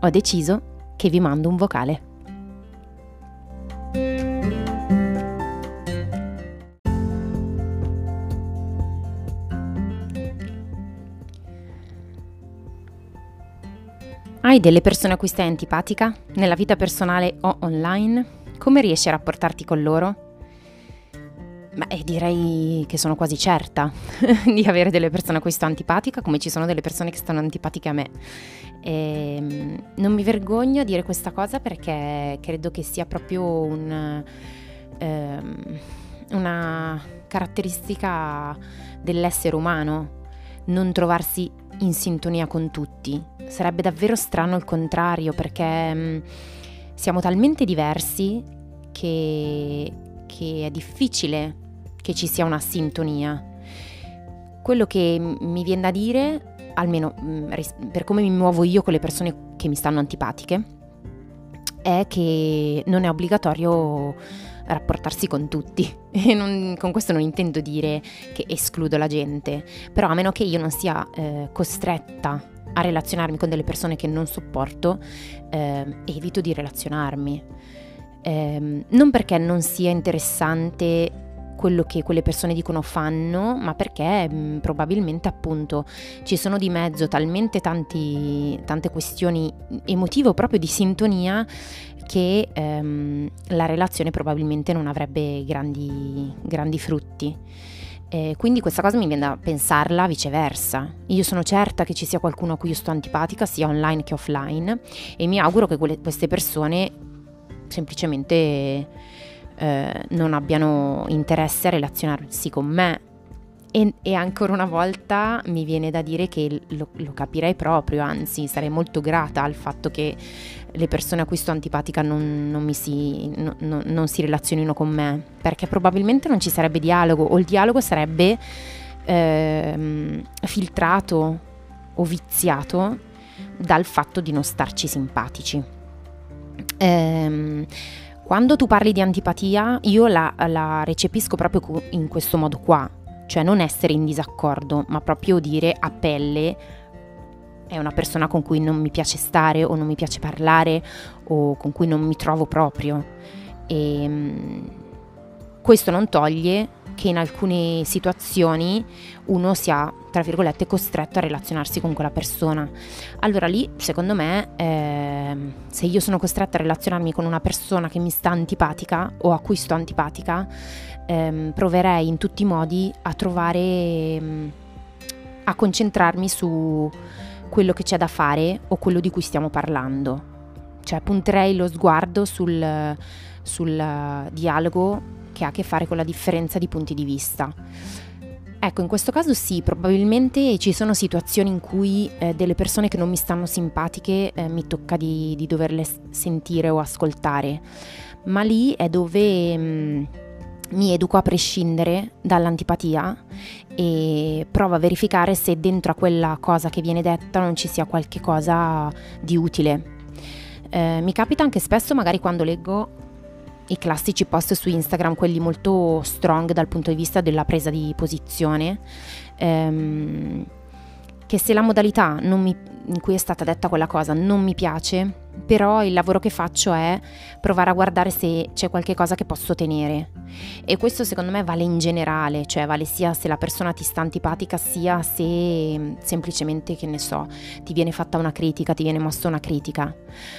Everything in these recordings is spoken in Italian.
ho deciso che vi mando un vocale. Hai delle persone a cui stai antipatica, nella vita personale o online? Come riesci a rapportarti con loro? Beh, direi che sono quasi certa di avere delle persone a cui sto antipatica, come ci sono delle persone che stanno antipatiche a me. E ehm, non mi vergogno a dire questa cosa perché credo che sia proprio un, ehm, una caratteristica dell'essere umano non trovarsi in sintonia con tutti. Sarebbe davvero strano il contrario perché mh, mm, siamo talmente diversi che, che è difficile che ci sia una sintonia. Quello che mi viene da dire, almeno per come mi muovo io con le persone che mi stanno antipatiche, è che non è obbligatorio rapportarsi con tutti. Non, con questo non intendo dire che escludo la gente, però a meno che io non sia eh, costretta a relazionarmi con delle persone che non sopporto, eh, evito di relazionarmi. Eh, non perché non sia interessante quello che quelle persone dicono fanno, ma perché mh, mm, probabilmente appunto ci sono di mezzo talmente tanti, tante questioni emotive o proprio di sintonia che ehm, la relazione probabilmente non avrebbe grandi, grandi frutti. Eh, quindi questa cosa mi viene da pensarla viceversa. Io sono certa che ci sia qualcuno a cui io sto antipatica, sia online che offline, e mi auguro che quelle, queste persone semplicemente eh, non abbiano interesse a relazionarsi con me. E, e, ancora una volta mi viene da dire che lo, lo, capirei proprio, anzi sarei molto grata al fatto che le persone a cui sto antipatica non, non, si, no, no, non si, relazionino con me, perché probabilmente non ci sarebbe dialogo o il dialogo sarebbe eh, filtrato o viziato dal fatto di non starci simpatici. Ehm, quando tu parli di antipatia, io la, la recepisco proprio in questo modo qua, cioè non essere in disaccordo, ma proprio dire a pelle è una persona con cui non mi piace stare o non mi piace parlare o con cui non mi trovo proprio. E ehm, questo non toglie che in alcune situazioni uno sia, tra virgolette, costretto a relazionarsi con quella persona. Allora lì, secondo me, eh, se io sono costretta a relazionarmi con una persona che mi sta antipatica o a cui sto antipatica, eh, proverei in tutti i modi a trovare, eh, a concentrarmi su quello che c'è da fare o quello di cui stiamo parlando. Cioè punterei lo sguardo sul, sul dialogo che ha a che fare con la differenza di punti di vista. Ecco, in questo caso sì, probabilmente ci sono situazioni in cui eh, delle persone che non mi stanno simpatiche eh, mi tocca di, di, doverle sentire o ascoltare, ma lì è dove mh, mm, mi educo a prescindere dall'antipatia e provo a verificare se dentro a quella cosa che viene detta non ci sia qualche cosa di utile. Eh, mi capita anche spesso, magari quando leggo i classici post su Instagram, quelli molto strong dal punto di vista della presa di posizione, ehm, che se la modalità mi, in cui è stata detta quella cosa non mi piace, però il lavoro che faccio è provare a guardare se c'è qualche cosa che posso tenere. E questo secondo me vale in generale, cioè vale sia se la persona ti sta antipatica, sia se semplicemente, che ne so, ti viene fatta una critica, ti viene mossa una critica.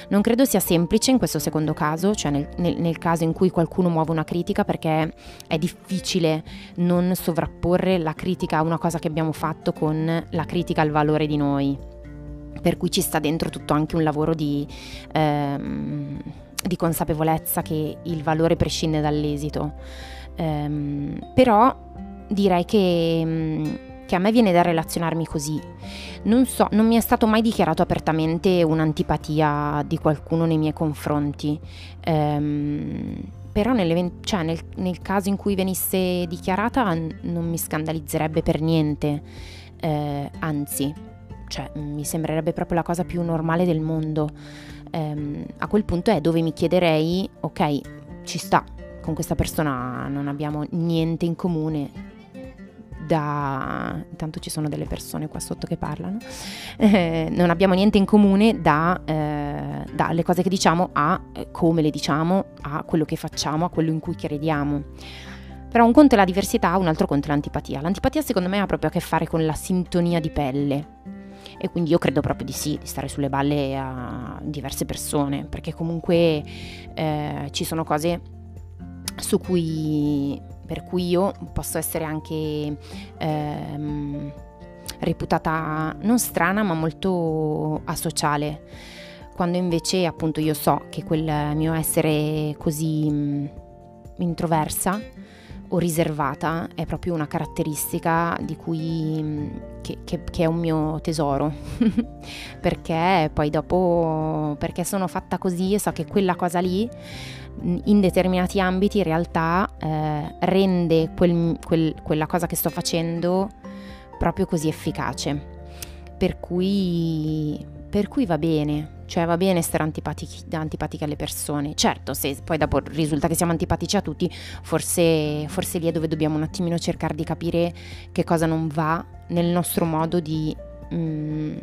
Non credo sia semplice in questo secondo caso, cioè nel, nel, nel caso in cui qualcuno muove una critica, perché è difficile non sovrapporre la critica a una cosa che abbiamo fatto con la critica al valore di noi per cui ci sta dentro tutto anche un lavoro di, ehm, di consapevolezza che il valore prescinde dall'esito. Um, però direi che um, che a me viene da relazionarmi così. Non so, non mi è stato mai dichiarato apertamente un'antipatia di qualcuno nei miei confronti. Ehm, però cioè nel, nel, caso in cui venisse dichiarata non mi scandalizzerebbe per niente, eh, anzi, cioè, mi sembrerebbe proprio la cosa più normale del mondo. Eh, a quel punto è dove mi chiederei, ok, ci sta, con questa persona non abbiamo niente in comune, da... intanto ci sono delle persone qua sotto che parlano, eh, non abbiamo niente in comune da, eh, dalle cose che diciamo a eh, come le diciamo, a quello che facciamo, a quello in cui crediamo. Però un conto è la diversità, un altro conto è l'antipatia. L'antipatia secondo me ha proprio a che fare con la sintonia di pelle. E quindi io credo proprio di sì, di stare sulle balle a diverse persone, perché comunque eh, ci sono cose su cui per cui io posso essere anche ehm, reputata non strana ma molto asociale. Quando invece appunto io so che quel mio essere così mh, introversa o riservata è proprio una caratteristica di cui che, che, che è un mio tesoro perché poi dopo perché sono fatta così e so che quella cosa lì in determinati ambiti in realtà eh, rende quel, quel, quella cosa che sto facendo proprio così efficace. Per cui, per cui va bene, cioè va bene essere antipatiche alle persone. Certo, se poi dopo risulta che siamo antipatici a tutti, forse, forse lì è dove dobbiamo un attimino cercare di capire che cosa non va nel nostro modo di mm,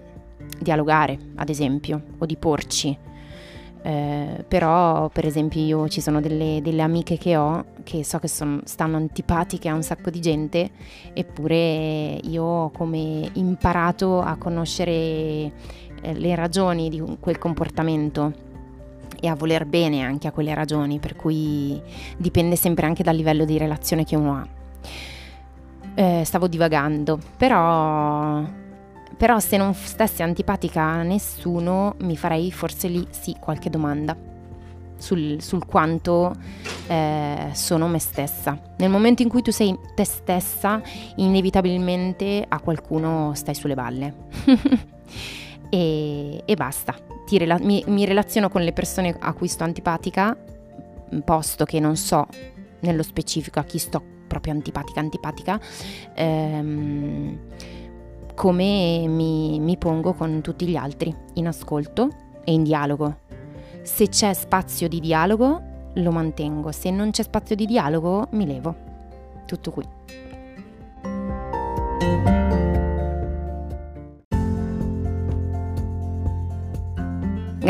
dialogare, ad esempio, o di porci. Eh, però per esempio io ci sono delle, delle amiche che ho che so che son, stanno antipatiche a un sacco di gente eppure io ho come imparato a conoscere eh, le ragioni di quel comportamento e a voler bene anche a quelle ragioni per cui dipende sempre anche dal livello di relazione che uno ha eh, stavo divagando però però se non stessi antipatica a nessuno mi farei forse lì sì qualche domanda sul, sul quanto eh, sono me stessa. Nel momento in cui tu sei te stessa, inevitabilmente a qualcuno stai sulle balle. e, e, basta. Rela- mi, mi relaziono con le persone a cui sto antipatica, posto che non so nello specifico a chi sto proprio antipatica, antipatica. Ehm, come mi, mi pongo con tutti gli altri, in ascolto e in dialogo. Se c'è spazio di dialogo, lo mantengo, se non c'è spazio di dialogo, mi levo. Tutto qui.